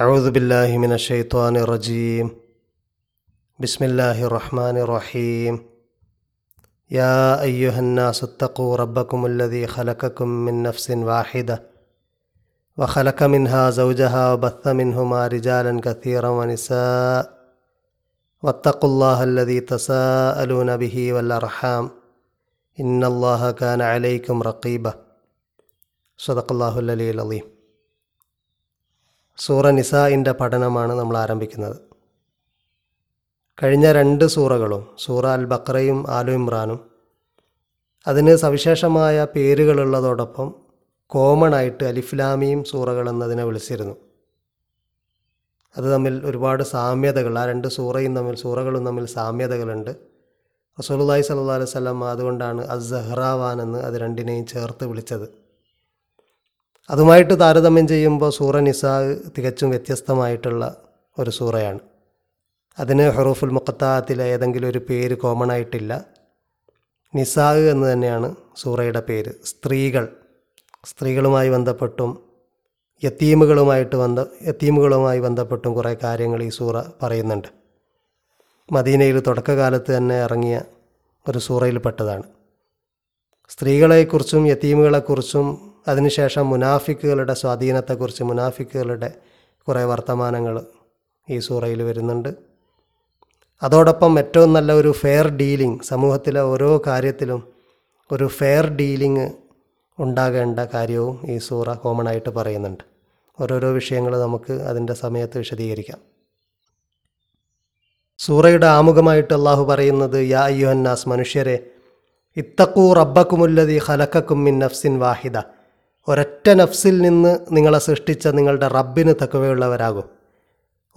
أعوذ بالله من الشيطان الرجيم. بسم الله الرحمن الرحيم. يا أيها الناس اتقوا ربكم الذي خلقكم من نفس واحدة وخلق منها زوجها وبث منهما رجالا كثيرا ونساء. واتقوا الله الذي تساءلون به والأرحام. إن الله كان عليكم رقيبا. صدق الله العلي العظيم. സൂറ നിസാഇന്റെ പഠനമാണ് നമ്മൾ ആരംഭിക്കുന്നത്. കഴിഞ്ഞ രണ്ട് സൂറകളും സൂറ അൽ ബക്രയും ആലു ഇമ്രാനും അതിന് സവിശേഷമായ പേരുകളുള്ളതോടൊപ്പം കോമൺ ആയിട്ട് അലിഫ്ലാമിയും സൂറകൾ എന്നതിനെ വിളിച്ചിരുന്നു. അത് തമ്മിൽ ഒരുപാട് സാമ്യതകൾ ആ രണ്ട് സൂറയും തമ്മിൽ സൂറകളും തമ്മിൽ സാമ്യതകളുണ്ട്. റസൂലുള്ളാഹി സ്വല്ലല്ലാഹു അലൈഹി വസല്ലം അതുകൊണ്ടാണ് അസ്സഹ്റാവാൻ എന്ന് അത് രണ്ടിനെയും ചേർത്ത് വിളിച്ചത്. അതുമായിട്ട് താരതമ്യം ചെയ്യുമ്പോൾ സൂറ നിസാ തികച്ചും വ്യത്യസ്തമായിട്ടുള്ള ഒരു സൂറയാണ്. അതിന് ഹെറൂഫുൽ മുഖത്താത്തിലെ ഏതെങ്കിലും ഒരു പേര് കോമൺ ആയിട്ടില്ല. നിസാ എന്ന് തന്നെയാണ് സൂറയുടെ പേര്. സ്ത്രീകൾ സ്ത്രീകളുമായി ബന്ധപ്പെട്ടും യത്തീമുകളുമായിട്ട് ബന്ധ യത്തീമുകളുമായി ബന്ധപ്പെട്ടും കുറേ കാര്യങ്ങൾ ഈ സൂറ പറയുന്നുണ്ട്. മദീനയിൽ തുടക്കകാലത്ത് തന്നെ ഇറങ്ങിയ ഒരു സൂറയിൽപ്പെട്ടതാണ്. സ്ത്രീകളെക്കുറിച്ചും യത്തീമുകളെക്കുറിച്ചും അതിനുശേഷം മുനാഫിക്കുകളുടെ സ്വാധീനത്തെക്കുറിച്ച് മുനാഫിക്കുകളുടെ കുറേ വർത്തമാനങ്ങൾ ഈ സൂറയിൽ വരുന്നുണ്ട്. അതോടൊപ്പം ഏറ്റവും നല്ല ഒരു ഫെയർ ഡീലിംഗ് സമൂഹത്തിലെ ഓരോ കാര്യത്തിലും ഒരു ഫെയർ ഡീലിംഗ് ഉണ്ടാകേണ്ട കാര്യവും ഈ സൂറ കോമൺ ആയിട്ട് പറയുന്നുണ്ട്. ഓരോരോ വിഷയങ്ങൾ നമുക്ക് അതിന്റെ സമയത്ത് വിശദീകരിക്കാം. സൂറയുടെ ആമുഖമായിട്ട് അള്ളാഹു പറയുന്നത് യാ അയ്യുഹന്നാസ് മനുഷ്യരെ ഇത്തക്കൂ റബ്ബക്കുമുല്ലതി ഹലക്കക്കും മിൻ നഫ്സിൻ വാഹിദ. ഒരൊറ്റ നഫ്സിൽ നിന്ന് നിങ്ങളെ സൃഷ്ടിച്ച നിങ്ങളുടെ റബ്ബിന് തക്കവയുള്ളവരാകും.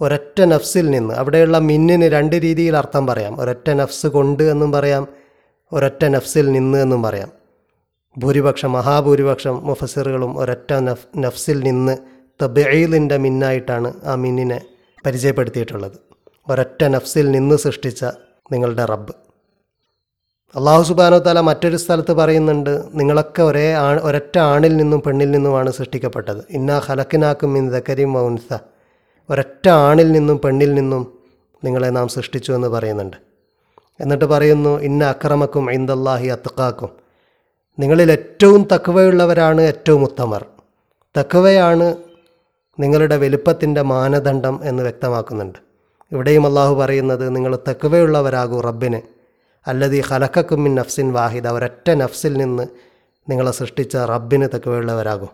ഒരൊറ്റ നഫ്സിൽ നിന്ന് അവിടെയുള്ള മിന്നിന് രണ്ട് രീതിയിൽ അർത്ഥം പറയാം. ഒരൊറ്റ നഫ്സ് കൊണ്ട് എന്നും പറയാം ഒരൊറ്റ നഫ്സിൽ നിന്ന് എന്നും പറയാം. ഭൂരിപക്ഷം മഹാഭൂരിപക്ഷം മുഫസിറുകളും ഒരൊറ്റ നഫ് നഫ്സിൽ നിന്ന് തബീലിന്റെ മിന്നായിട്ടാണ് ആ മിന്നിനെ പരിചയപ്പെടുത്തിയിട്ടുള്ളത്. ഒരൊറ്റ നഫ്സിൽ നിന്ന് സൃഷ്ടിച്ച നിങ്ങളുടെ റബ്ബ്. അള്ളാഹു സുബാനോ താല മറ്റൊരു സ്ഥലത്ത് പറയുന്നുണ്ട് നിങ്ങളൊക്കെ ഒരേ ആ ഒരൊറ്റ ആണിൽ നിന്നും പെണ്ണിൽ നിന്നുമാണ് സൃഷ്ടിക്കപ്പെട്ടത്. ഇന്നാ ഹലക്കിനാക്കും മിൻ ദക്കരി മൗൻസ ഒരൊറ്റ ആണിൽ നിന്നും പെണ്ണിൽ നിന്നും നിങ്ങളെ നാം സൃഷ്ടിച്ചു എന്ന് പറയുന്നുണ്ട്. എന്നിട്ട് പറയുന്നു ഇന്ന അക്രമക്കും ഇന്ദല്ലാഹി അത്തക്കാക്കും നിങ്ങളിൽ ഏറ്റവും തക്കവയുള്ളവരാണ് ഏറ്റവും ഉത്തമർ. തക്കവയാണ് നിങ്ങളുടെ വലുപ്പത്തിന്റെ മാനദണ്ഡം എന്ന് വ്യക്തമാക്കുന്നുണ്ട്. ഇവിടെയും അള്ളാഹു പറയുന്നത് നിങ്ങൾ തക്കവയുള്ളവരാകൂ റബ്ബിന്. അല്ലതി ഹലക്കക്കുമ്മിൻ നഫ്സിൻ വാഹിദ. ഒരൊറ്റ നഫ്സിൽ നിന്ന് നിങ്ങളെ സൃഷ്ടിച്ച റബ്ബിന് തക്കവയുള്ളവരാകും.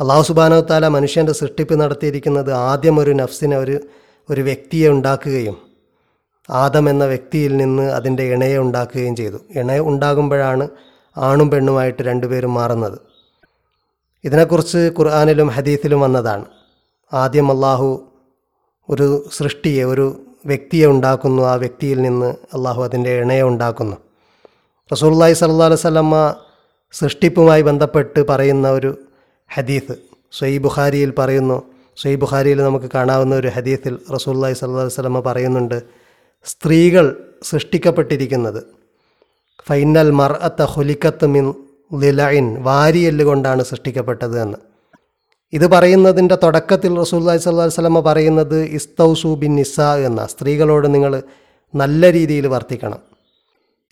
അള്ളാഹു സുബാനവത്താല മനുഷ്യന്റെ സൃഷ്ടിപ്പ് നടത്തിയിരിക്കുന്നത് ആദ്യം ഒരു നഫ്സിനെ ഒരു ഒരു വ്യക്തിയെ ഉണ്ടാക്കുകയും ആദം എന്ന വ്യക്തിയിൽ നിന്ന് അതിന്റെ ഇണയെ ഉണ്ടാക്കുകയും ചെയ്തു. ഇണ ഉണ്ടാകുമ്പോഴാണ് ആണും പെണ്ണുമായിട്ട് രണ്ടുപേരും മാറുന്നത്. ഇതിനെക്കുറിച്ച് ഖുർആാനിലും ഹദീസിലും വന്നതാണ്. ആദ്യം അള്ളാഹു ഒരു സൃഷ്ടിയെ ഒരു വ്യക്തിയെ ഉണ്ടാക്കുന്നു ആ വ്യക്തിയിൽ നിന്ന് അള്ളാഹു അതിന്റെ ഇണയെ ഉണ്ടാക്കുന്നു. റസൂല്ലായി സല്ലാ വല്ലമ്മ സൃഷ്ടിപ്പുമായി ബന്ധപ്പെട്ട് പറയുന്ന ഒരു ഹദീസ് സൊയ് ബുഖാരിയിൽ പറയുന്നു. സൊയ് ബുഖാരിയിൽ നമുക്ക് കാണാവുന്ന ഒരു ഹദീസിൽ റസൂല്ലായി സല്ലാ വല്ലമ്മ പറയുന്നുണ്ട് സ്ത്രീകൾ സൃഷ്ടിക്കപ്പെട്ടിരിക്കുന്നത് ഫൈനൽ മർ അത്ത ഹുലിക്കത്ത് മിൻ ലിലൈൻ വാരിയെല്ലുകൊണ്ടാണ് സൃഷ്ടിക്കപ്പെട്ടത് എന്ന്. ഇത് പറയുന്നതിന്റെ തുടക്കത്തിൽ റസൂല്ലായി സല്ലാ വല്ലമ പറയുന്നത് ഇസ്തൗസു ബിൻ നിസ എന്ന സ്ത്രീകളോട് നിങ്ങൾ നല്ല രീതിയിൽ വർത്തിക്കണം.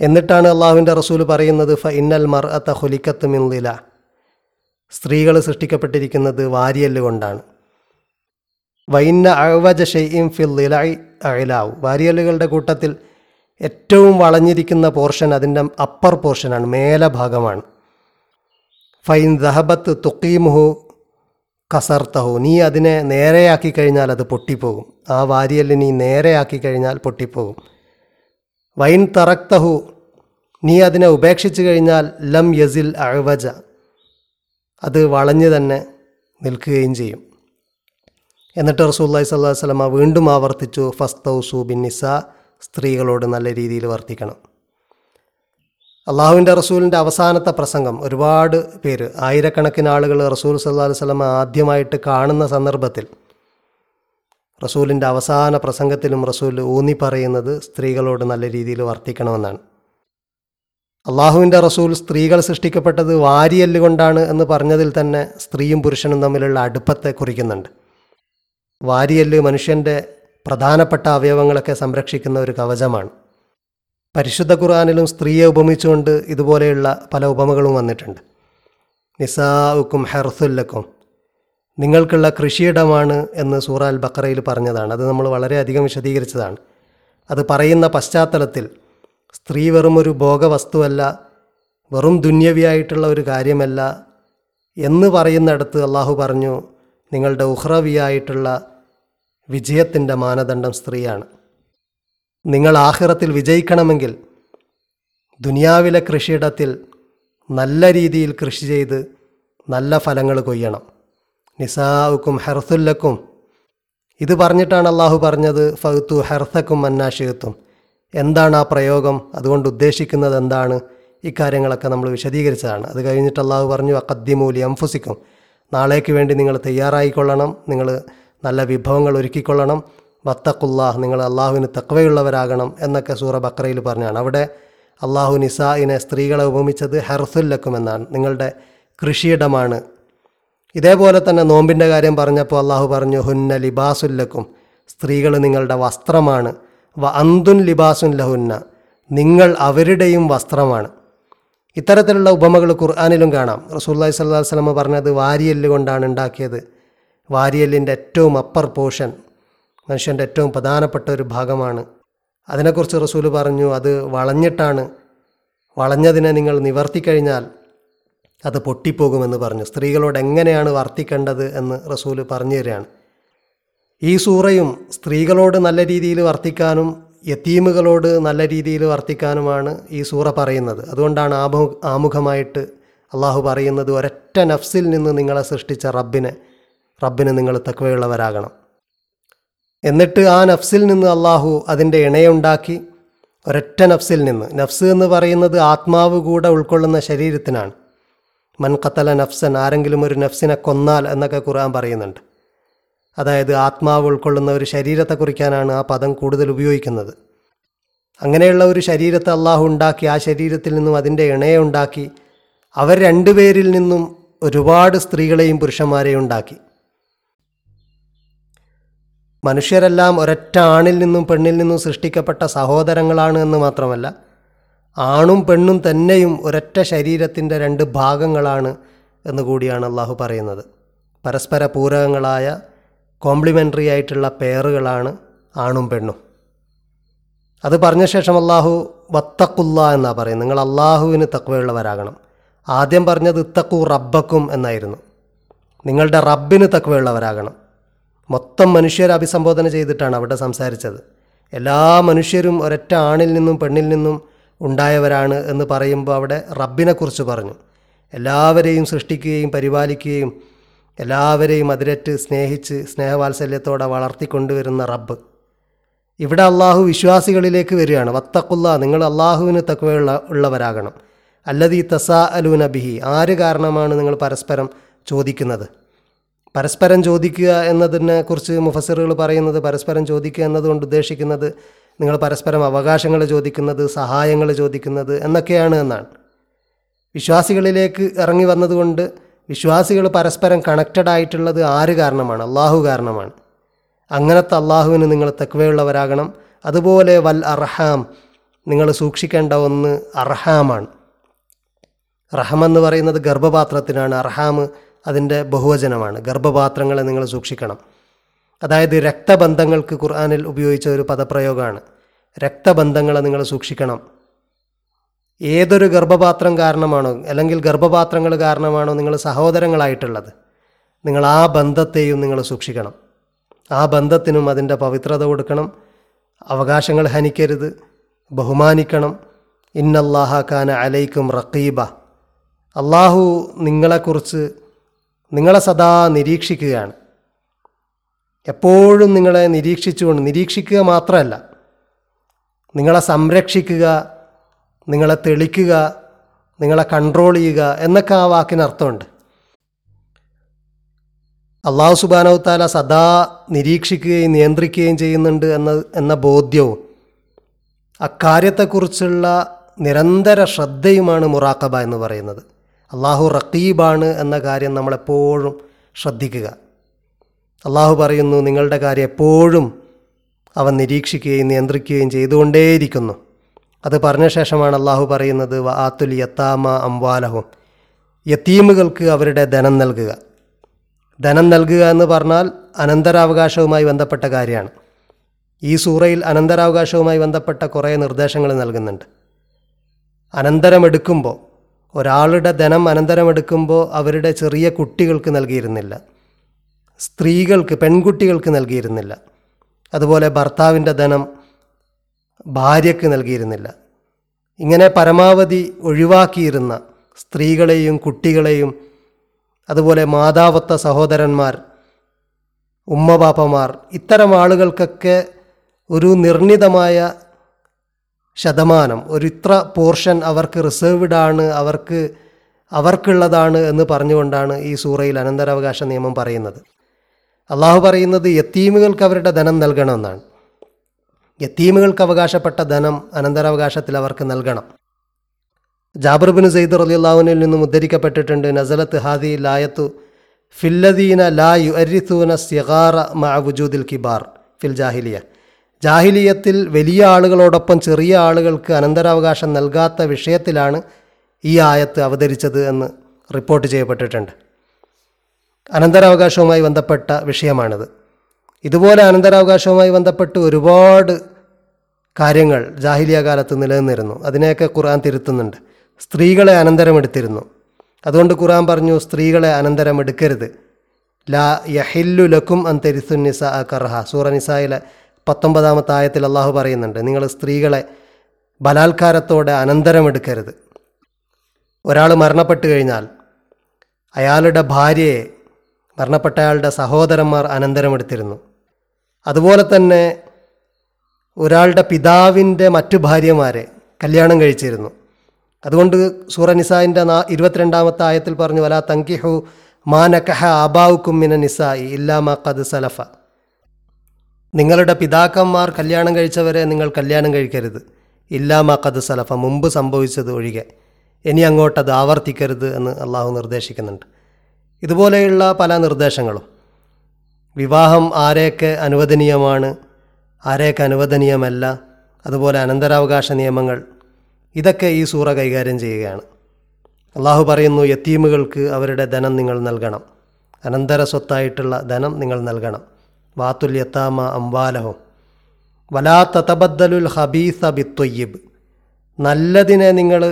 എന്നിട്ടാണ് അള്ളാഹുവിന്റെ റസൂൽ പറയുന്നത് ഫ ഇന്നൽ മർ അത്ത ഹുലിക്കത്ത് മിന്നില സ്ത്രീകൾ സൃഷ്ടിക്കപ്പെട്ടിരിക്കുന്നത് വാരിയല്ല് കൊണ്ടാണ്. വൈന്ന അഴവജ ഷെയ്യും ഫിൽ ലിലായി അയലാവും വാരിയല്ലുകളുടെ കൂട്ടത്തിൽ ഏറ്റവും വളഞ്ഞിരിക്കുന്ന പോർഷൻ അതിന്റെ അപ്പർ പോർഷനാണ് മേലഭാഗമാണ് ഫൈൻ ദഹബത്ത് തുക്കീമുഹു കസർത്തഹു. നീ അതിനെ നേരെയാക്കി കഴിഞ്ഞാൽ അത് പൊട്ടിപ്പോകും. ആ വാരിയൽ നീ നേരെയാക്കി കഴിഞ്ഞാൽ പൊട്ടിപ്പോകും. വൈൻ തറക്തഹു. നീ അതിനെ ഉപേക്ഷിച്ചു കഴിഞ്ഞാൽ ലം യസിൽ അഴവജ. അത് വളഞ്ഞു തന്നെ നിൽക്കുകയും ചെയ്യും. എന്നിട്ട് റസൂല്ലായി സ്വല്ലാ വല്ലമ വീണ്ടും ആവർത്തിച്ചു ഫസ്തൗസു ബിൻ നിസ. സ്ത്രീകളോട് നല്ല രീതിയിൽ വർത്തിക്കണം. അള്ളാഹുവിന്റെ റസൂലിന്റെ അവസാനത്തെ പ്രസംഗം ഒരുപാട് പേര് ആയിരക്കണക്കിന് ആളുകൾ റസൂൽ സല്ലാ സ്വലമ ആദ്യമായിട്ട് കാണുന്ന സന്ദർഭത്തിൽ റസൂലിന്റെ അവസാന പ്രസംഗത്തിലും റസൂൽ ഊന്നി പറയുന്നത് സ്ത്രീകളോട് നല്ല രീതിയിൽ വർത്തിക്കണമെന്നാണ്. അള്ളാഹുവിന്റെ റസൂൽ സ്ത്രീകൾ സൃഷ്ടിക്കപ്പെട്ടത് വാരിയല്ലുകൊണ്ടാണ് എന്ന് പറഞ്ഞതിൽ തന്നെ സ്ത്രീയും പുരുഷനും തമ്മിലുള്ള അടുപ്പത്തെ കുറിക്കുന്നുണ്ട്. വാരിയല്ല് മനുഷ്യന്റെ പ്രധാനപ്പെട്ട അവയവങ്ങളൊക്കെ സംരക്ഷിക്കുന്ന ഒരു കവചമാണ്. പരിശുദ്ധ ഖുർആാനിലും സ്ത്രീയെ ഉപമിച്ചുകൊണ്ട് ഇതുപോലെയുള്ള പല ഉപമകളും വന്നിട്ടുണ്ട്. നിസാവുക്കും ഹെർസുല്ലക്കും. നിങ്ങൾക്കുള്ള കൃഷിയിടമാണ് എന്ന് സൂറാൽ ബക്കറയിൽ പറഞ്ഞതാണ്. അത് നമ്മൾ വളരെയധികം വിശദീകരിച്ചതാണ്. അത് പറയുന്ന പശ്ചാത്തലത്തിൽ സ്ത്രീ വെറും ഒരു ഭോഗവസ്തുവല്ല വെറും ദുന്യവിയായിട്ടുള്ള ഒരു കാര്യമല്ല എന്ന് പറയുന്നിടത്ത് അള്ളാഹു പറഞ്ഞു നിങ്ങളുടെ ഉഹ്റവിയായിട്ടുള്ള വിജയത്തിന്റെ മാനദണ്ഡം സ്ത്രീയാണ്. നിങ്ങൾ ആഹിറത്തിൽ വിജയിക്കണമെങ്കിൽ ദുനിയാവിലെ കൃഷിയിടത്തിൽ നല്ല രീതിയിൽ കൃഷി ചെയ്ത് നല്ല ഫലങ്ങൾ കൊയ്യണം. നിസാവുക്കും ഹെർസുല്ലക്കും. ഇത് പറഞ്ഞിട്ടാണ് അള്ളാഹു പറഞ്ഞത് ഫൗത്തു ഹെർസക്കും മന്നാഷിയത്തും എന്താണ് ആ പ്രയോഗം? അതുകൊണ്ട് ഉദ്ദേശിക്കുന്നത് എന്താണ്? ഇക്കാര്യങ്ങളൊക്കെ നമ്മൾ വിശദീകരിച്ചതാണ്. അത് കഴിഞ്ഞിട്ട് അള്ളാഹു പറഞ്ഞു അക്കദ്യമൂലി അംഫുസിക്കും നാളേക്ക് വേണ്ടി നിങ്ങൾ തയ്യാറായിക്കൊള്ളണം. നിങ്ങൾ നല്ല വിഭവങ്ങൾ ഒരുക്കിക്കൊള്ളണം. വത്തക്കുല്ലാഹ് നിങ്ങൾ അള്ളാഹുവിന് തക്വയുള്ളവരാകണം എന്നൊക്കെ സൂറ ബക്രയിൽ പറഞ്ഞാണ്. അവിടെ അള്ളാഹു നിസായിനെ സ്ത്രീകളെ ഉപമിച്ചത് ഹെർസുല്ലക്കും എന്നാണ്. നിങ്ങളുടെ കൃഷിയിടമാണ്. ഇതേപോലെ തന്നെ നോമ്പിന്റെ കാര്യം പറഞ്ഞപ്പോൾ അള്ളാഹു പറഞ്ഞു ഹുന്ന ലിബാസുല്ലക്കും സ്ത്രീകൾ നിങ്ങളുടെ വസ്ത്രമാണ്. വ അന്തുൻ ലിബാസുൻ ലഹുന്ന. നിങ്ങൾ അവരുടെയും വസ്ത്രമാണ്. ഇത്തരത്തിലുള്ള ഉപമകൾ ഖുർആാനിലും കാണാം. റസൂല്ലി സ്വല്ലാ വസ്ലമ പറഞ്ഞത് വാരിയല്ല് കൊണ്ടാണ് ഉണ്ടാക്കിയത്. വാരിയല്ലിന്റെ ഏറ്റവും അപ്പർ പോർഷൻ മനുഷ്യന്റെ ഏറ്റവും പ്രധാനപ്പെട്ട ഒരു ഭാഗമാണ്. അതിനെക്കുറിച്ച് റസൂൽ പറഞ്ഞു അത് വളഞ്ഞിട്ടാണ്. വളഞ്ഞതിനെ നിങ്ങൾ നിവർത്തിക്കഴിഞ്ഞാൽ അത് പൊട്ടിപ്പോകുമെന്ന് പറഞ്ഞു. സ്ത്രീകളോട് എങ്ങനെയാണ് വർത്തിക്കേണ്ടത് എന്ന് റസൂൽ പറഞ്ഞു തരികയാണ്. ഈ സൂറയും സ്ത്രീകളോട് നല്ല രീതിയിൽ വർത്തിക്കാനും യത്തീമുകളോട് നല്ല രീതിയിൽ വർത്തിക്കാനുമാണ് ഈ സൂറ പറയുന്നത്. അതുകൊണ്ടാണ് ആമു ആമുഖമായിട്ട് അള്ളാഹു പറയുന്നത് ഒരൊറ്റ നഫ്സിൽ നിന്ന് നിങ്ങളെ സൃഷ്ടിച്ച റബ്ബിനെ റബ്ബിന് നിങ്ങൾ തക്വയുള്ളവരാകണം. എന്നിട്ട് ആ നഫ്സിൽ നിന്ന് അള്ളാഹു അതിന്റെ ഇണയുണ്ടാക്കി ഒരൊറ്റ നഫ്സിൽ നിന്ന്. നഫ്സ് എന്ന് പറയുന്നത് ആത്മാവ് കൂടെ ഉൾക്കൊള്ളുന്ന ശരീരത്തിനാണ്. മൻ ഖത്തല നഫ്സൻ ആരെങ്കിലും ഒരു നഫ്സിനെ കൊന്നാൽ എന്നൊക്കെ ഖുർആൻ പറയുന്നുണ്ട്. അതായത് ആത്മാവ് ഉൾക്കൊള്ളുന്ന ഒരു ശരീരത്തെ കുറിക്കാനാണ് ആ പദം കൂടുതൽ ഉപയോഗിക്കുന്നത്. അങ്ങനെയുള്ള ഒരു ശരീരത്തെ അള്ളാഹു ഉണ്ടാക്കി ആ ശരീരത്തിൽ നിന്നും അതിന്റെ ഇണയെ ഉണ്ടാക്കി അവർ രണ്ടുപേരിൽ നിന്നും ഒരുപാട് സ്ത്രീകളെയും പുരുഷന്മാരെയും ഉണ്ടാക്കി. മനുഷ്യരെല്ലാം ഒരൊറ്റ ആണിൽ നിന്നും പെണ്ണിൽ നിന്നും സൃഷ്ടിക്കപ്പെട്ട സഹോദരങ്ങളാണ് എന്ന് മാത്രമല്ല ആണും പെണ്ണും തന്നെയും ഒരൊറ്റ ശരീരത്തിന്റെ രണ്ട് ഭാഗങ്ങളാണ് എന്ന് കൂടിയാണ് അള്ളാഹു പറയുന്നത്. പരസ്പര പൂരകങ്ങളായ കോംപ്ലിമെന്ററി ആയിട്ടുള്ള പേറുകളാണ് ആണും പെണ്ണും. അത് പറഞ്ഞ ശേഷം അള്ളാഹു വത്തക്കുല്ല എന്നാണ് പറയുന്നത്. നിങ്ങൾ അള്ളാഹുവിന് തക്വയുള്ളവരാകണം. ആദ്യം പറഞ്ഞത് ഇത്തക്കു റബ്ബക്കും എന്നായിരുന്നു. നിങ്ങളുടെ റബ്ബിന് തക്വയുള്ളവരാകണം. മൊത്തം മനുഷ്യരെ അഭിസംബോധന ചെയ്തിട്ടാണ് അവിടെ സംസാരിച്ചത്. എല്ലാ മനുഷ്യരും ഒരൊറ്റ ആണിൽ നിന്നും പെണ്ണിൽ നിന്നും ഉണ്ടായവരാണ് എന്ന് പറയുമ്പോൾ അവിടെ റബ്ബിനെക്കുറിച്ച് പറഞ്ഞു. എല്ലാവരെയും സൃഷ്ടിക്കുകയും പരിപാലിക്കുകയും എല്ലാവരെയും അതിരറ്റ് സ്നേഹിച്ച് സ്നേഹവാത്സല്യത്തോടെ വളർത്തിക്കൊണ്ടുവരുന്ന റബ്ബ്. ഇവിടെ അള്ളാഹു വിശ്വാസികളിലേക്ക് വരികയാണ്. വത്തക്കുല്ല നിങ്ങൾ അള്ളാഹുവിന് തക്കവയുള്ള ഉള്ളവരാകണം. അല്ലതീ തസാ അലൂനബിഹി ആര് കാരണമാണ് നിങ്ങൾ പരസ്പരം ചോദിക്കുന്നത്? പരസ്പരം ചോദിക്കുക എന്നതിനെ കുറിച്ച് മുഫസറുകൾ പറയുന്നത് പരസ്പരം ചോദിക്കുക എന്നതുകൊണ്ട് ഉദ്ദേശിക്കുന്നത് നിങ്ങൾ പരസ്പരം അവകാശങ്ങൾ ചോദിക്കുന്നത് സഹായങ്ങൾ ചോദിക്കുന്നത് എന്നൊക്കെയാണ് എന്നാണ്. വിശ്വാസികളിലേക്ക് ഇറങ്ങി വന്നതുകൊണ്ട് വിശ്വാസികൾ പരസ്പരം കണക്റ്റഡ് ആയിട്ടുള്ളത് ആര് കാരണമാണ്? അള്ളാഹു കാരണമാണ്. അങ്ങനത്തെ അള്ളാഹുവിന് നിങ്ങൾ തെക്കുവയുള്ളവരാകണം അതുപോലെ വൽ അർഹാം നിങ്ങൾ സൂക്ഷിക്കേണ്ട ഒന്ന് അർഹാമാണ്. റഹമെന്ന് പറയുന്നത് ഗർഭപാത്രത്തിനാണ്. അർഹാം അതിന്റെ ബഹുവചനമാണ്. ഗർഭപാത്രങ്ങളെ നിങ്ങൾ സൂക്ഷിക്കണം. അതായത് രക്തബന്ധങ്ങൾക്ക് ഖുർആാനിൽ ഉപയോഗിച്ച ഒരു പദപ്രയോഗമാണ്. രക്തബന്ധങ്ങളെ നിങ്ങൾ സൂക്ഷിക്കണം. ഏതൊരു ഗർഭപാത്രം കാരണമാണോ അല്ലെങ്കിൽ ഗർഭപാത്രങ്ങൾ കാരണമാണോ നിങ്ങൾ സഹോദരങ്ങളായിട്ടുള്ളത് നിങ്ങൾ ആ ബന്ധത്തെയും നിങ്ങൾ സൂക്ഷിക്കണം. ആ ബന്ധത്തിനും അതിന്റെ പവിത്രത കൊടുക്കണം. അവകാശങ്ങൾ ഹനിക്കരുത്. ബഹുമാനിക്കണം. ഇന്നല്ലാഹ ഖാന അലൈക്കും റക്കീബ അള്ളാഹു നിങ്ങളെക്കുറിച്ച് നിങ്ങളെ സദാ നിരീക്ഷിക്കുകയാണ്. എപ്പോഴും നിങ്ങളെ നിരീക്ഷിച്ചുകൊണ്ട് നിരീക്ഷിക്കുക മാത്രമല്ല നിങ്ങളെ സംരക്ഷിക്കുക നിങ്ങളെ തെളിക്കുക നിങ്ങളെ കൺട്രോൾ ചെയ്യുക എന്നൊക്കെ ആ വാക്കിന് അർത്ഥമുണ്ട്. അള്ളാഹു സുബാനവത്താല സദാ നിരീക്ഷിക്കുകയും നിയന്ത്രിക്കുകയും ചെയ്യുന്നുണ്ട് എന്ന എന്ന ബോധ്യവും അക്കാര്യത്തെക്കുറിച്ചുള്ള നിരന്തര ശ്രദ്ധയുമാണ് മുറാക്കബ എന്ന് പറയുന്നത്. അള്ളാഹു റക്കീബാണ് എന്ന കാര്യം നമ്മളെപ്പോഴും ശ്രദ്ധിക്കുക. അള്ളാഹു പറയുന്നു നിങ്ങളുടെ കാര്യം എപ്പോഴും അവൻ നിരീക്ഷിക്കുകയും നിയന്ത്രിക്കുകയും ചെയ്തുകൊണ്ടേയിരിക്കുന്നു. അത് പറഞ്ഞ ശേഷമാണ് അള്ളാഹു പറയുന്നത് വ ആത്തുൽ യത്താമ അംവാലഹും. യത്തീമുകൾക്ക് അവരുടെ ധനം നൽകുക. ധനം നൽകുക എന്ന് പറഞ്ഞാൽ അനന്തരാവകാശവുമായി ബന്ധപ്പെട്ട കാര്യമാണ്. ഈ സൂറയിൽ അനന്തരാവകാശവുമായി ബന്ധപ്പെട്ട കുറേ നിർദ്ദേശങ്ങൾ നൽകുന്നുണ്ട്. അനന്തരമെടുക്കുമ്പോൾ ഒരാളുടെ ധനം അനന്തരമെടുക്കുമ്പോൾ അവരുടെ ചെറിയ കുട്ടികൾക്ക് നൽകിയിരുന്നില്ല. സ്ത്രീകൾക്ക് പെൺകുട്ടികൾക്ക് നൽകിയിരുന്നില്ല. അതുപോലെ ഭർത്താവിന്റെ ധനം ഭാര്യയ്ക്ക് നൽകിയിരുന്നില്ല. ഇങ്ങനെ പരമാവധി ഒഴിവാക്കിയിരുന്ന സ്ത്രീകളെയും കുട്ടികളെയും അതുപോലെ മാതാവത്ത സഹോദരന്മാർ ഉമ്മബാപ്പമാർ ഇത്തരം ആളുകൾക്കൊക്കെ ഒരു നിർണിതമായ ശതമാനം. ഒരു ഇത്ര പോർഷൻ അവർക്ക് റിസർവ്ഡ് ആണ് അവർക്ക് അവർക്കുള്ളതാണ് എന്ന് പറഞ്ഞുകൊണ്ടാണ് ഈ സൂറയിൽ അനന്തരാവകാശ നിയമം പറയുന്നത്. അള്ളാഹു പറയുന്നത് യത്തീമുകൾക്ക് അവരുടെ ധനം നൽകണമെന്നാണ്. യത്തീമുകൾക്ക് അവകാശപ്പെട്ട ധനം അനന്തരാവകാശത്തിൽ അവർക്ക് നൽകണം. ജാബിർ ബിൻ അലി അള്ളാഹുനിൽ നിന്നും ഉദ്ധരിക്കപ്പെട്ടിട്ടുണ്ട് നസലത്ത് ഹാദി ലായത്തു ഫില്ലദീന ലാ യു അരിത്തൂന സിഗാറ മഅവുജൂദിൽ കിബാർ ഫിൽ ജാഹിലിയ. ജാഹിലിയത്തിൽ വലിയ ആളുകളോടൊപ്പം ചെറിയ ആളുകൾക്ക് അനന്തരാവകാശം നൽകാത്ത വിഷയത്തിലാണ് ഈ ആയത്ത് അവതരിച്ചത് എന്ന് റിപ്പോർട്ട് ചെയ്യപ്പെട്ടിട്ടുണ്ട്. അനന്തരാവകാശവുമായി ബന്ധപ്പെട്ട വിഷയമാണിത്. ഇതുപോലെ അനന്തരാവകാശവുമായി ബന്ധപ്പെട്ട് ഒരുപാട് കാര്യങ്ങൾ ജാഹിലിയ കാലത്ത് നിലനിന്നിരുന്നു. അതിനെയൊക്കെ ഖുർആൻ തിരുത്തുന്നുണ്ട്. സ്ത്രീകളെ അനന്തരമെടുത്തിരുന്നു. അതുകൊണ്ട് ഖുർആൻ പറഞ്ഞു സ്ത്രീകളെ അനന്തരമെടുക്കരുത്. ലാ യഹില്ലു ലക്കും അൻ തെരിസുന്നിസ കർഹ. സൂറ നിസായിലെ പത്തൊമ്പതാമത്തെ ആയത്തിൽ അള്ളാഹു പറയുന്നുണ്ട് നിങ്ങൾ സ്ത്രീകളെ ബലാത്കാരത്തോടെ അനന്തരമെടുക്കരുത്. ഒരാൾ മരണപ്പെട്ടു കഴിഞ്ഞാൽ അയാളുടെ ഭാര്യയെ മരണപ്പെട്ട അയാളുടെ സഹോദരന്മാർ അനന്തരമെടുത്തിരുന്നു. അതുപോലെ തന്നെ ഒരാളുടെ പിതാവിന്റെ മറ്റു ഭാര്യമാരെ കല്യാണം കഴിച്ചിരുന്നു. അതുകൊണ്ട് സൂറ നിസായിന്റെ നാ ഇരുപത്തിരണ്ടാമത്തെ ആയത്തിൽ പറഞ്ഞു വല തങ്കിഹു മാ നക്കഹ ആബാവുക്കും മിന നിസായി ഇല്ലാ മാ കത് സലഫ. നിങ്ങളുടെ പിതാക്കന്മാർ കല്യാണം കഴിച്ചവരെ നിങ്ങൾ കല്യാണം കഴിക്കരുത്. ഇല്ലാ മാ കത് സലഫ മുമ്പ് സംഭവിച്ചത് ഒഴികെ. ഇനി അങ്ങോട്ടത് ആവർത്തിക്കരുത് എന്ന് അള്ളാഹു നിർദ്ദേശിക്കുന്നുണ്ട്. ഇതുപോലെയുള്ള പല നിർദ്ദേശങ്ങളും. വിവാഹം ആരെയൊക്കെ അനുവദനീയമാണ്? ആരെയൊക്കെ അനുവദനീയമല്ല? അതുപോലെ അനന്തരാവകാശ നിയമങ്ങൾ. ഇതൊക്കെ ഈ സൂറ കൈകാര്യം ചെയ്യുകയാണ്. അള്ളാഹു പറയുന്നു യത്തീമുകൾക്ക് അവരുടെ ധനം നിങ്ങൾ നൽകണം. അനന്തര സ്വത്തായിട്ടുള്ള ധനം നിങ്ങൾ നൽകണം. വാത്തുൽ യത്താമ അംബാലഹും വലാ തതബദ്ദലുൽ ഹബീസ ബിത്തൊയ്യിബ്. നല്ലതിനെ നിങ്ങൾ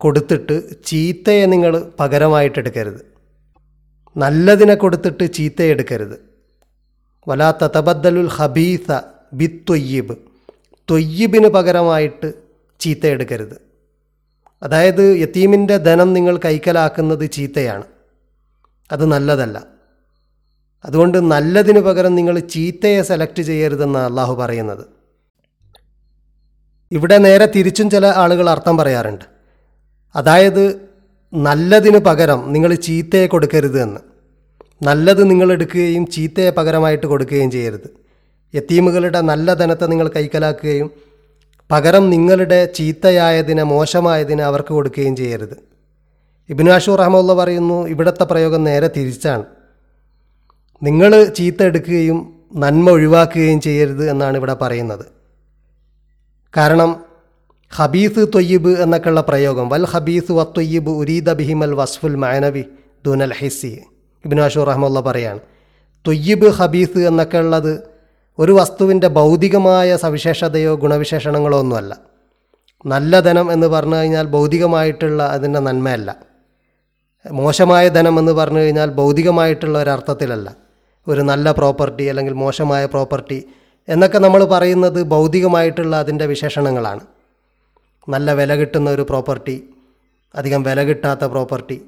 കൊടുത്തിട്ട് ചീത്തയെ നിങ്ങൾ പകരമായിട്ടെടുക്കരുത് നല്ലതിനെ കൊടുത്തിട്ട് ചീത്തയെടുക്കരുത് വലാ തതബദ്ദലുൽ ഹബീസ ബിത്തൊയ്യിബ്. തൊയ്യിബിന് പകരമായിട്ട് ചീത്തയെടുക്കരുത് അതായത് യത്തീമിന്റെ ധനം നിങ്ങൾ കൈക്കലാക്കുന്നത് ചീത്തയാണ്. അത് നല്ലതല്ല. അതുകൊണ്ട് നല്ലതിന് പകരം നിങ്ങൾ ചീത്തയെ സെലക്ട് ചെയ്യരുതെന്നാണ് അള്ളാഹു പറയുന്നത്. ഇവിടെ നേരെ തിരിച്ചും ചില ആളുകൾ അർത്ഥം പറയാറുണ്ട്. അതായത് നല്ലതിന് പകരം നിങ്ങൾ ചീത്തയെ കൊടുക്കരുത് എന്ന്. നല്ലത് നിങ്ങൾ എടുക്കുകയും ചീത്തയെ പകരമായിട്ട് കൊടുക്കുകയും ചെയ്യരുത്. യത്തീമുകളുടെ നല്ല ധനത്തെ നിങ്ങൾ കൈക്കലാക്കുകയും പകരം നിങ്ങളുടെ ചീത്തയായതിനെ മോശമായതിനെ അവർക്ക് കൊടുക്കുകയും ചെയ്യരുത്. ഇബിനാഷു റഹമുള്ള പറയുന്നു ഇവിടുത്തെ പ്രയോഗം നേരെ തിരിച്ചാണ്. നിങ്ങൾ ചീത്ത എടുക്കുകയും നന്മ ഒഴിവാക്കുകയും ചെയ്യരുത് എന്നാണ് ഇവിടെ പറയുന്നത്. കാരണം ഹബീസ് തൊയ്യിബ് എന്നൊക്കെയുള്ള പ്രയോഗം വൽ ഹബീസ് വ തൊയ്യിബ് ഉരീദ ബിഹിമൽ വസ്ഫുൽ മാനവി ദുനൽ ഹിസ്സി ഇബിനാഷു റഹ്മുള്ള പറയാണ്. തൊയ്യിബ് ഹബീസ് എന്നൊക്കെ ഉള്ളത് ഒരു വസ്തുവിന്റെ ഭൗതികമായ സവിശേഷതയോ ഗുണവിശേഷണങ്ങളോ ഒന്നുമല്ല നല്ല ധനം എന്ന് പറഞ്ഞു കഴിഞ്ഞാൽ ഭൗതികമായിട്ടുള്ള അതിന്റെ നന്മയല്ല. മോശമായ ധനം എന്ന് പറഞ്ഞു കഴിഞ്ഞാൽ ഭൗതികമായിട്ടുള്ള ഒരർത്ഥത്തിലല്ല. ഒരു നല്ല പ്രോപ്പർട്ടി അല്ലെങ്കിൽ മോശമായ പ്രോപ്പർട്ടി എന്നൊക്കെ നമ്മൾ പറയുന്നത് ഭൗതികമായിട്ടുള്ള അതിന്റെ വിശേഷണങ്ങളാണ്. നല്ല വില കിട്ടുന്ന ഒരു പ്രോപ്പർട്ടി അധികം വില കിട്ടാത്ത പ്രോപ്പർട്ടി.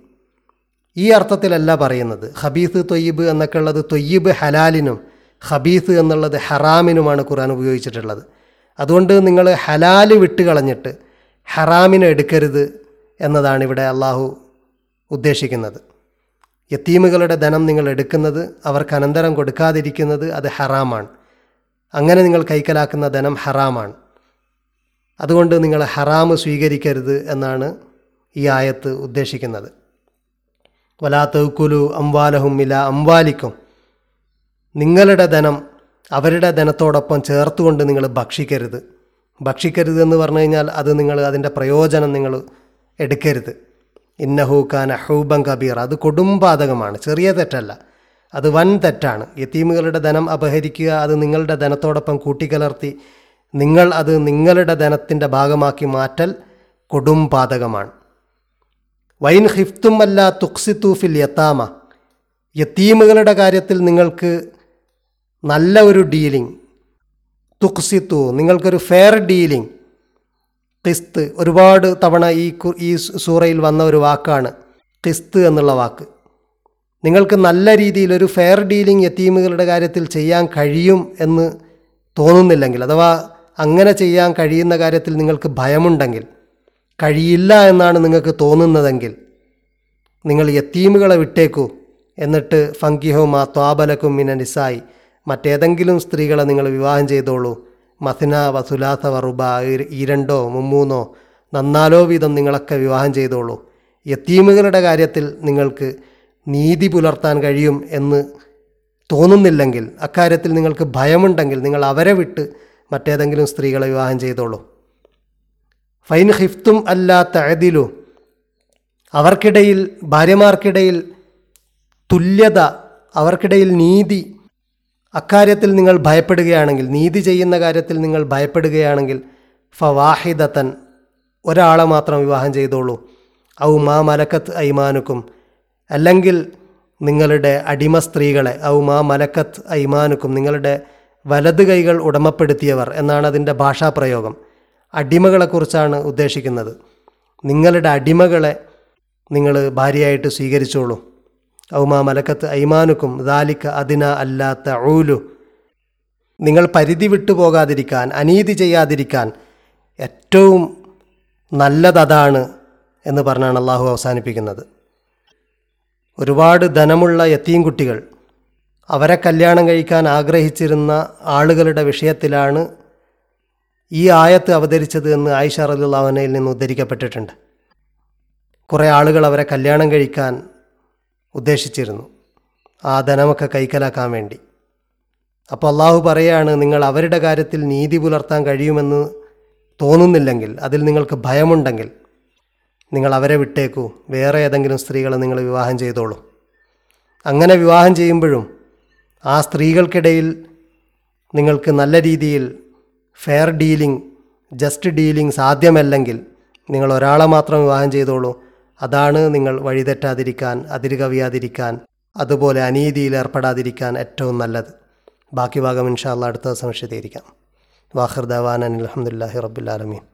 ഈ അർത്ഥത്തിലല്ല പറയുന്നത്. ഹബീസ് തൊയ്യബ് എന്നൊക്കെ ഉള്ളത് തൊയ്യബ് ഹലാലിനും ഹബീസ് എന്നുള്ളത് ഹറാമിനുമാണ് ഖുർആൻ ഉപയോഗിച്ചിട്ടുള്ളത്. അതുകൊണ്ട് നിങ്ങൾ ഹലാൽ വിട്ട് കളഞ്ഞിട്ട് ഹറാമിനെ എടുക്കരുത് എന്നതാണ് ഇവിടെ അള്ളാഹു ഉദ്ദേശിക്കുന്നത്. യത്തീമുകളുടെ ധനം നിങ്ങൾ എടുക്കുന്നത് അവർക്ക് അനന്തരം കൊടുക്കാതിരിക്കുന്നത് അത് ഹറാമാണ്. അങ്ങനെ നിങ്ങൾ കൈക്കലാക്കുന്ന ധനം ഹറാമാണ്. അതുകൊണ്ട് നിങ്ങൾ ഹറാമ് സ്വീകരിക്കരുത് എന്നാണ് ഈ ആയത്ത് ഉദ്ദേശിക്കുന്നത്. വലാ തൗക്കുലു അംവാലഹും ഇല അംവാലിക്കും. നിങ്ങളുടെ ധനം അവരുടെ ധനത്തോടൊപ്പം ചേർത്തുകൊണ്ട് നിങ്ങൾ ഭക്ഷിക്കരുത്. ഭക്ഷിക്കരുത് എന്ന് പറഞ്ഞു കഴിഞ്ഞാൽ അത് നിങ്ങൾ അതിന്റെ പ്രയോജനം നിങ്ങൾ എടുക്കരുത്. ഇന്നഹൂഖാൻ അഹൂബം കബീർ അത് കൊടുംപാതകമാണ് ചെറിയ തെറ്റല്ല. അത് വൻ തെറ്റാണ്. യത്തീമുകളുടെ ധനം അപഹരിക്കുക അത് നിങ്ങളുടെ ധനത്തോടൊപ്പം കൂട്ടിക്കലർത്തി നിങ്ങൾ അത് നിങ്ങളുടെ ധനത്തിന്റെ ഭാഗമാക്കി മാറ്റൽ കൊടുംപാതകമാണ് വൈൻ ഹിഫ്തും അല്ല തുക്സിത്തൂഫിൽ യത്താമ യത്തീമുകളുടെ കാര്യത്തിൽ നിങ്ങൾക്ക് നല്ല ഒരു ഡീലിംഗ്. തുക്സിത്തു നിങ്ങൾക്കൊരു ഫെയർ ഡീലിംഗ്. കിസ്ത്. ഒരുപാട് തവണ ഈ ഈ സൂറയിൽ വന്ന ഒരു വാക്കാണ് കിസ്ത് എന്നുള്ള വാക്ക്. നിങ്ങൾക്ക് നല്ല രീതിയിൽ ഒരു ഫെയർ ഡീലിംഗ് യത്തീമുകളുടെ കാര്യത്തിൽ ചെയ്യാൻ കഴിയും എന്ന് തോന്നുന്നില്ലെങ്കിൽ അഥവാ അങ്ങനെ ചെയ്യാൻ കഴിയുന്ന കാര്യത്തിൽ നിങ്ങൾക്ക് ഭയമുണ്ടെങ്കിൽ കഴിയില്ല എന്നാണ് നിങ്ങൾക്ക് തോന്നുന്നതെങ്കിൽ നിങ്ങൾ യത്തീമുകളെ വിട്ടേക്കൂ. എന്നിട്ട് ഫങ്കിഹോ മാ ത്വാബലക്കും മിന നിസായി മറ്റേതെങ്കിലും സ്ത്രീകളെ നിങ്ങൾ വിവാഹം ചെയ്തോളൂ. മഥന വസുലാസ വറുബ ഈ- രണ്ടോ മുമ്മൂന്നോ നന്നാലോ വീതം നിങ്ങളൊക്കെ വിവാഹം ചെയ്തോളൂ. യത്തീമുകളുടെ കാര്യത്തിൽ നിങ്ങൾക്ക് നീതി പുലർത്താൻ കഴിയും എന്ന് തോന്നുന്നില്ലെങ്കിൽ അക്കാര്യത്തിൽ നിങ്ങൾക്ക് ഭയമുണ്ടെങ്കിൽ നിങ്ങൾ അവരെ വിട്ട് മറ്റേതെങ്കിലും സ്ത്രീകളെ വിവാഹം ചെയ്തോളൂ. ഫൈൻ ഹിഫ്തും അല്ലാത്ത അതിലു അവർക്കിടയിൽ ഭാര്യമാർക്കിടയിൽ തുല്യത അവർക്കിടയിൽ നീതി അക്കാര്യത്തിൽ നിങ്ങൾ ഭയപ്പെടുകയാണെങ്കിൽ നീതി ചെയ്യുന്ന കാര്യത്തിൽ നിങ്ങൾ ഭയപ്പെടുകയാണെങ്കിൽ ഫവാഹിദത്തൻ ഒരാളെ മാത്രം വിവാഹം ചെയ്തോളൂ. ഔ മാ മലക്കത്ത് ഐമാനുക്കും. അല്ലെങ്കിൽ നിങ്ങളുടെ അടിമ സ്ത്രീകളെ ഔ മാ മലക്കത്ത് ഐമാനുക്കും നിങ്ങളുടെ വലത് കൈകൾ ഉടമപ്പെടുത്തിയവർ എന്നാണ് അതിന്റെ ഭാഷാപ്രയോഗം. അടിമകളെക്കുറിച്ചാണ് ഉദ്ദേശിക്കുന്നത്. നിങ്ങളുടെ അടിമകളെ നിങ്ങൾ ഭാര്യയായിട്ട് സ്വീകരിച്ചോളൂ. ഔമാ മലക്കത്ത് ഐമാനുക്കും ദാലിക്ക അതിന അല്ലാത്ത ഊലു നിങ്ങൾ പരിധി വിട്ടു പോകാതിരിക്കാൻ അനീതി ചെയ്യാതിരിക്കാൻ ഏറ്റവും നല്ലതതാണ് എന്ന് പറഞ്ഞാണ് അള്ളാഹു അവസാനിപ്പിക്കുന്നത്. ഒരുപാട് ധനമുള്ള യത്തീം കുട്ടികൾ അവരെ കല്യാണം കഴിക്കാൻ ആഗ്രഹിച്ചിരുന്ന ആളുകളുടെ വിഷയത്തിലാണ് ഈ ആയത്ത് അവതരിച്ചത് എന്ന് ആയിഷ റലുള്ളവനയിൽ നിന്ന് ഉദ്ധരിക്കപ്പെട്ടിട്ടുണ്ട്. കുറേ ആളുകൾ അവരെ കല്യാണം കഴിക്കാൻ ഉദ്ദേശിച്ചിരുന്നു. ആ ധനമൊക്കെ കൈക്കലാക്കാൻ വേണ്ടി. അപ്പോൾ അള്ളാഹു പറയാണ് നിങ്ങൾ അവരുടെ കാര്യത്തിൽ നീതി പുലർത്താൻ കഴിയുമെന്ന് തോന്നുന്നില്ലെങ്കിൽ അതിൽ നിങ്ങൾക്ക് ഭയമുണ്ടെങ്കിൽ നിങ്ങൾ അവരെ വിട്ടേക്കൂ. വേറെ ഏതെങ്കിലും സ്ത്രീകളെ നിങ്ങൾ വിവാഹം ചെയ്തോളൂ. അങ്ങനെ വിവാഹം ചെയ്യുമ്പോഴും ആ സ്ത്രീകൾക്കിടയിൽ നിങ്ങൾക്ക് നല്ല രീതിയിൽ ഫെയർ ഡീലിംഗ് ജസ്റ്റ് ഡീലിംഗ് സാധ്യമല്ലെങ്കിൽ നിങ്ങൾ ഒരാളെ മാത്രം വിവാഹം ചെയ്തോളൂ. അതാണ് നിങ്ങൾ വഴിതെറ്റാതിരിക്കാൻ അതിരുകവിയാതിരിക്കാൻ അതുപോലെ അനീതിയിൽ ഏർപ്പെടാതിരിക്കാൻ ഏറ്റവും നല്ലത്. ബാക്കി ഭാഗം ഇൻഷാല്ല അടുത്ത ദിവസം വിശദീകരിക്കാം. അനിൽ അലഹമുല്ലാഹി റബ്ബുലാലമീൻ